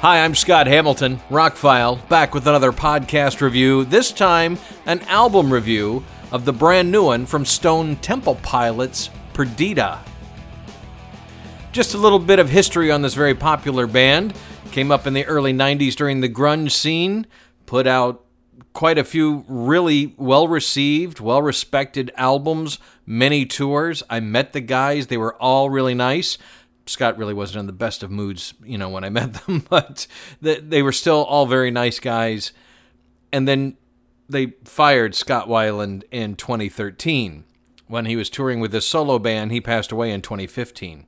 Hi, I'm Scott Hamilton, Rockfile, back with another podcast review. This time, an album review of the brand new one from Stone Temple Pilots, Perdita. Just a little bit of history on this very popular band. Came up in the early 90s during the grunge scene, put out quite a few really well received, well respected albums, many tours. I met the guys, they were all really nice. Scott really wasn't in the best of moods, you know, when I met them, but they were still all very nice guys. And then they fired Scott Weiland in 2013. When he was touring with his solo band, he passed away in 2015.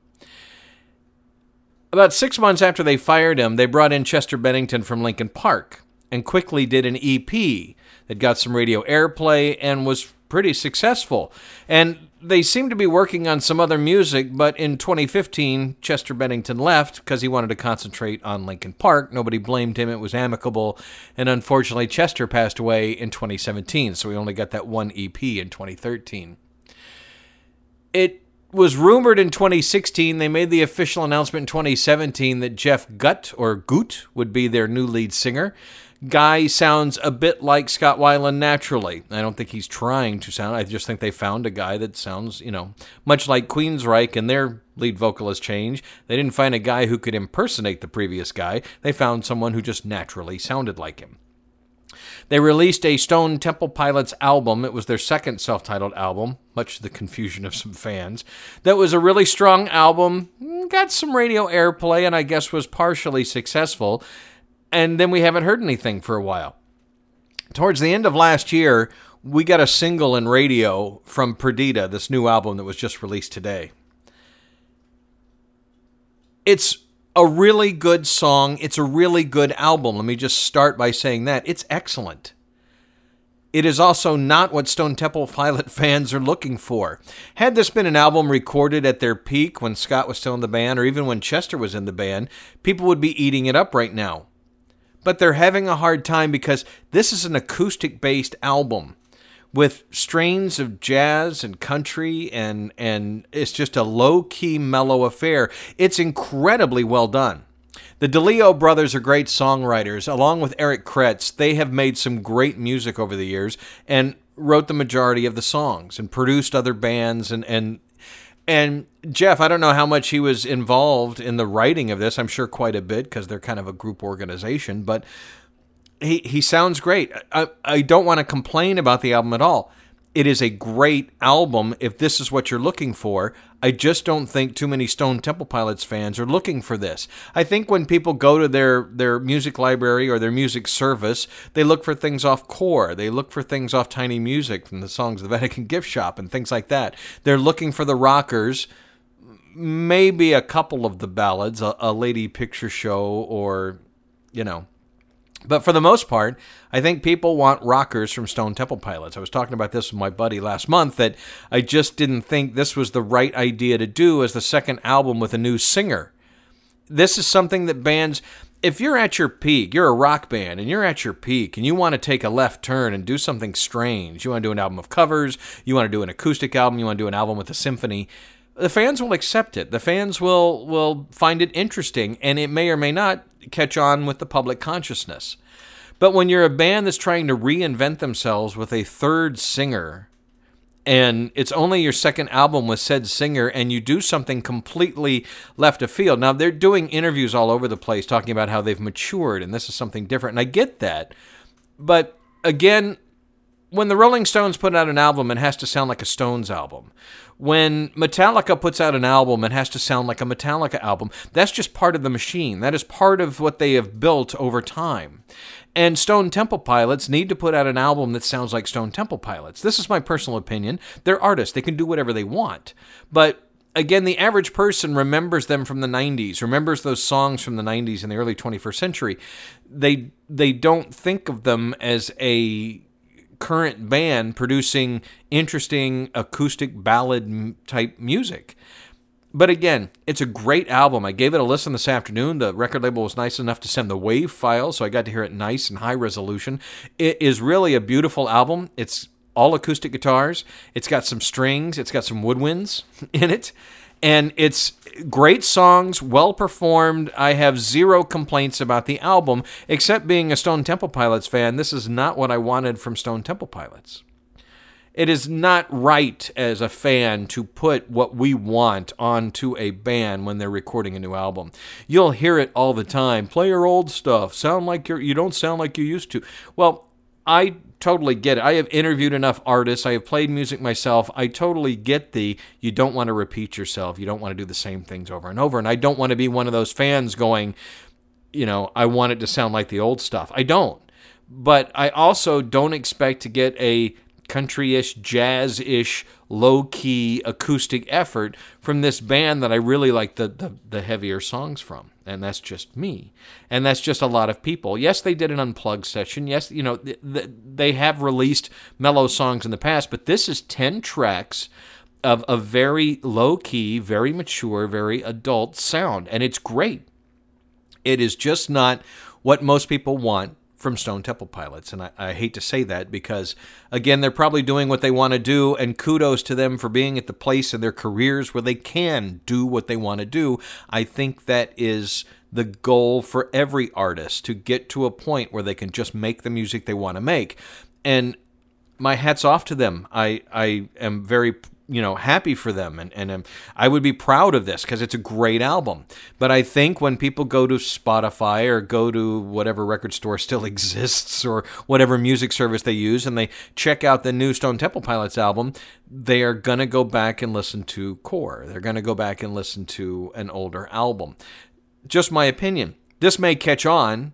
About six months after they fired him, they brought in Chester Bennington from Linkin Park and quickly did an EP that got some radio airplay and was pretty successful. And they seem to be working on some other music, but in 2015, Chester Bennington left because he wanted to concentrate on Linkin Park. Nobody blamed him, it was amicable. And unfortunately, Chester passed away in 2017, so we only got that one EP in 2013. It was rumored in 2016. They made the official announcement in 2017 that Jeff Gutt or Goot would be their new lead singer. Guy sounds a bit like Scott Weiland naturally. I don't think he's trying to sound. I just think they found a guy that sounds, you know, much like Queensryche and their lead vocalist change. They didn't find a guy who could impersonate the previous guy. They found someone who just naturally sounded like him. They released a Stone Temple Pilots album. It was their second self titled album, much to the confusion of some fans. That was a really strong album, got some radio airplay, and I guess was partially successful and then we haven't heard anything for a while. Towards the end of last year, we got a single in radio from Perdita, this new album that was just released today. It's a really good song. It's a really good album. Let me just start by saying that. It's excellent. It is also not what Stone Temple Pilot fans are looking for. Had this been an album recorded at their peak when Scott was still in the band, or even when Chester was in the band, people would be eating it up right now but they're having a hard time because this is an acoustic based album with strains of jazz and country and and it's just a low key mellow affair. It's incredibly well done. The DeLeo brothers are great songwriters. Along with Eric Kretz, they have made some great music over the years and wrote the majority of the songs and produced other bands and and and Jeff, I don't know how much he was involved in the writing of this. I'm sure quite a bit because they're kind of a group organization, but he, he sounds great. I, I don't want to complain about the album at all it is a great album if this is what you're looking for. I just don't think too many Stone Temple Pilots fans are looking for this. I think when people go to their, their music library or their music service, they look for things off Core. They look for things off Tiny Music from the songs of the Vatican Gift Shop and things like that. They're looking for the rockers, maybe a couple of the ballads, a, a lady picture show, or, you know, but for the most part, I think people want rockers from Stone Temple Pilots. I was talking about this with my buddy last month that I just didn't think this was the right idea to do as the second album with a new singer. This is something that bands, if you're at your peak, you're a rock band and you're at your peak and you want to take a left turn and do something strange, you want to do an album of covers, you want to do an acoustic album, you want to do an album with a symphony, the fans will accept it. The fans will will find it interesting and it may or may not catch on with the public consciousness. But when you're a band that's trying to reinvent themselves with a third singer, and it's only your second album with said singer, and you do something completely left of field. Now, they're doing interviews all over the place talking about how they've matured and this is something different. And I get that. But again, when the Rolling Stones put out an album, it has to sound like a Stones album. When Metallica puts out an album, it has to sound like a Metallica album. That's just part of the machine. That is part of what they have built over time. And Stone Temple Pilots need to put out an album that sounds like Stone Temple Pilots. This is my personal opinion. They're artists, they can do whatever they want. But again, the average person remembers them from the 90s, remembers those songs from the 90s and the early 21st century. They they don't think of them as a current band producing interesting acoustic ballad type music. But again, it's a great album. I gave it a listen this afternoon. The record label was nice enough to send the WAV file, so I got to hear it nice and high resolution. It is really a beautiful album. It's all acoustic guitars. It's got some strings. It's got some woodwinds in it. And it's great songs, well performed. I have zero complaints about the album, except being a Stone Temple Pilots fan. This is not what I wanted from Stone Temple Pilots. It is not right as a fan to put what we want onto a band when they're recording a new album. You'll hear it all the time. Play your old stuff. Sound like you're you don't sound like you used to. Well, I totally get it. I have interviewed enough artists. I have played music myself. I totally get the you don't want to repeat yourself. You don't want to do the same things over and over. And I don't want to be one of those fans going, you know, I want it to sound like the old stuff. I don't. But I also don't expect to get a country-ish, jazz-ish, low-key acoustic effort from this band that I really like the, the, the heavier songs from. And that's just me. And that's just a lot of people. Yes, they did an unplugged session. Yes, you know, they have released mellow songs in the past, but this is 10 tracks of a very low key, very mature, very adult sound. And it's great. It is just not what most people want from Stone Temple Pilots. And I, I, hate to say that because, again, they're probably doing what they want to do, and kudos to them for being at the place in their careers where they can do what they want to do. I think that is the goal for every artist to get to a point where they can just make the music they want to make. And my hat's off to them. I, I am very you know happy for them. And, and um, i would be proud of this because it's a great album. But i think when people go to spotify or go to whatever record store still exists or whatever music service they use and they check out the new stone temple pilots album they are to go back and listen to core. They're to go back and listen to an older album. Just my opinion. This may catch on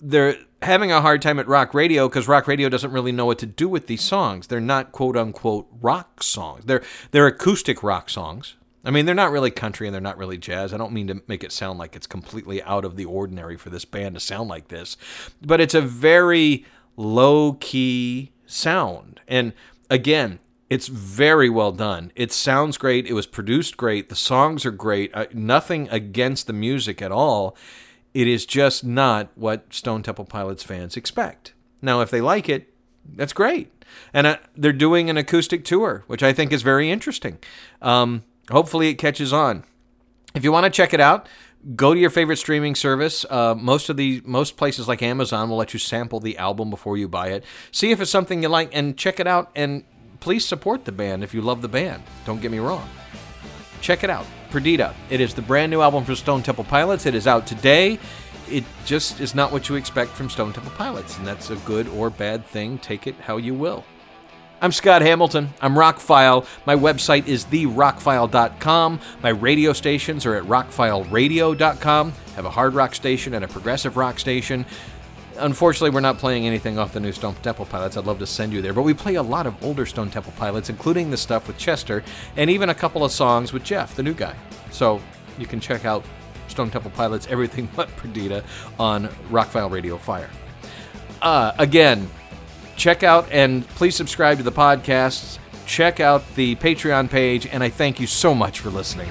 they're having a hard time at rock radio because rock radio doesn't really know what to do with these songs. They're not quote unquote rock songs. They're they're acoustic rock songs. I mean, they're not really country and they're not really jazz. I don't mean to make it sound like it's completely out of the ordinary for this band to sound like this, but it's a very low key sound. And again, it's very well done. It sounds great. It was produced great. The songs are great. Uh, nothing against the music at all. It is just not what Stone Temple Pilots fans expect. Now, if they like it, that's great. And uh, they're doing an acoustic tour, which I think is very interesting. Um, hopefully, it catches on. If you want to check it out, go to your favorite streaming service. Uh, most of the most places like Amazon will let you sample the album before you buy it. See if it's something you like and check it out. And please support the band if you love the band. Don't get me wrong. Check it out. Perdita. It is the brand new album from Stone Temple Pilots. It is out today. It just is not what you expect from Stone Temple Pilots, and that's a good or bad thing. Take it how you will. I'm Scott Hamilton. I'm Rockfile. My website is therockfile.com. My radio stations are at rockfileradio.com. I have a hard rock station and a progressive rock station. Unfortunately, we're not playing anything off the new Stone Temple Pilots. I'd love to send you there, but we play a lot of older Stone Temple Pilots, including the stuff with Chester, and even a couple of songs with Jeff, the new guy. So you can check out Stone Temple Pilots, everything but Perdita, on Rockfile Radio Fire. Uh, again, check out and please subscribe to the podcasts. Check out the Patreon page, and I thank you so much for listening.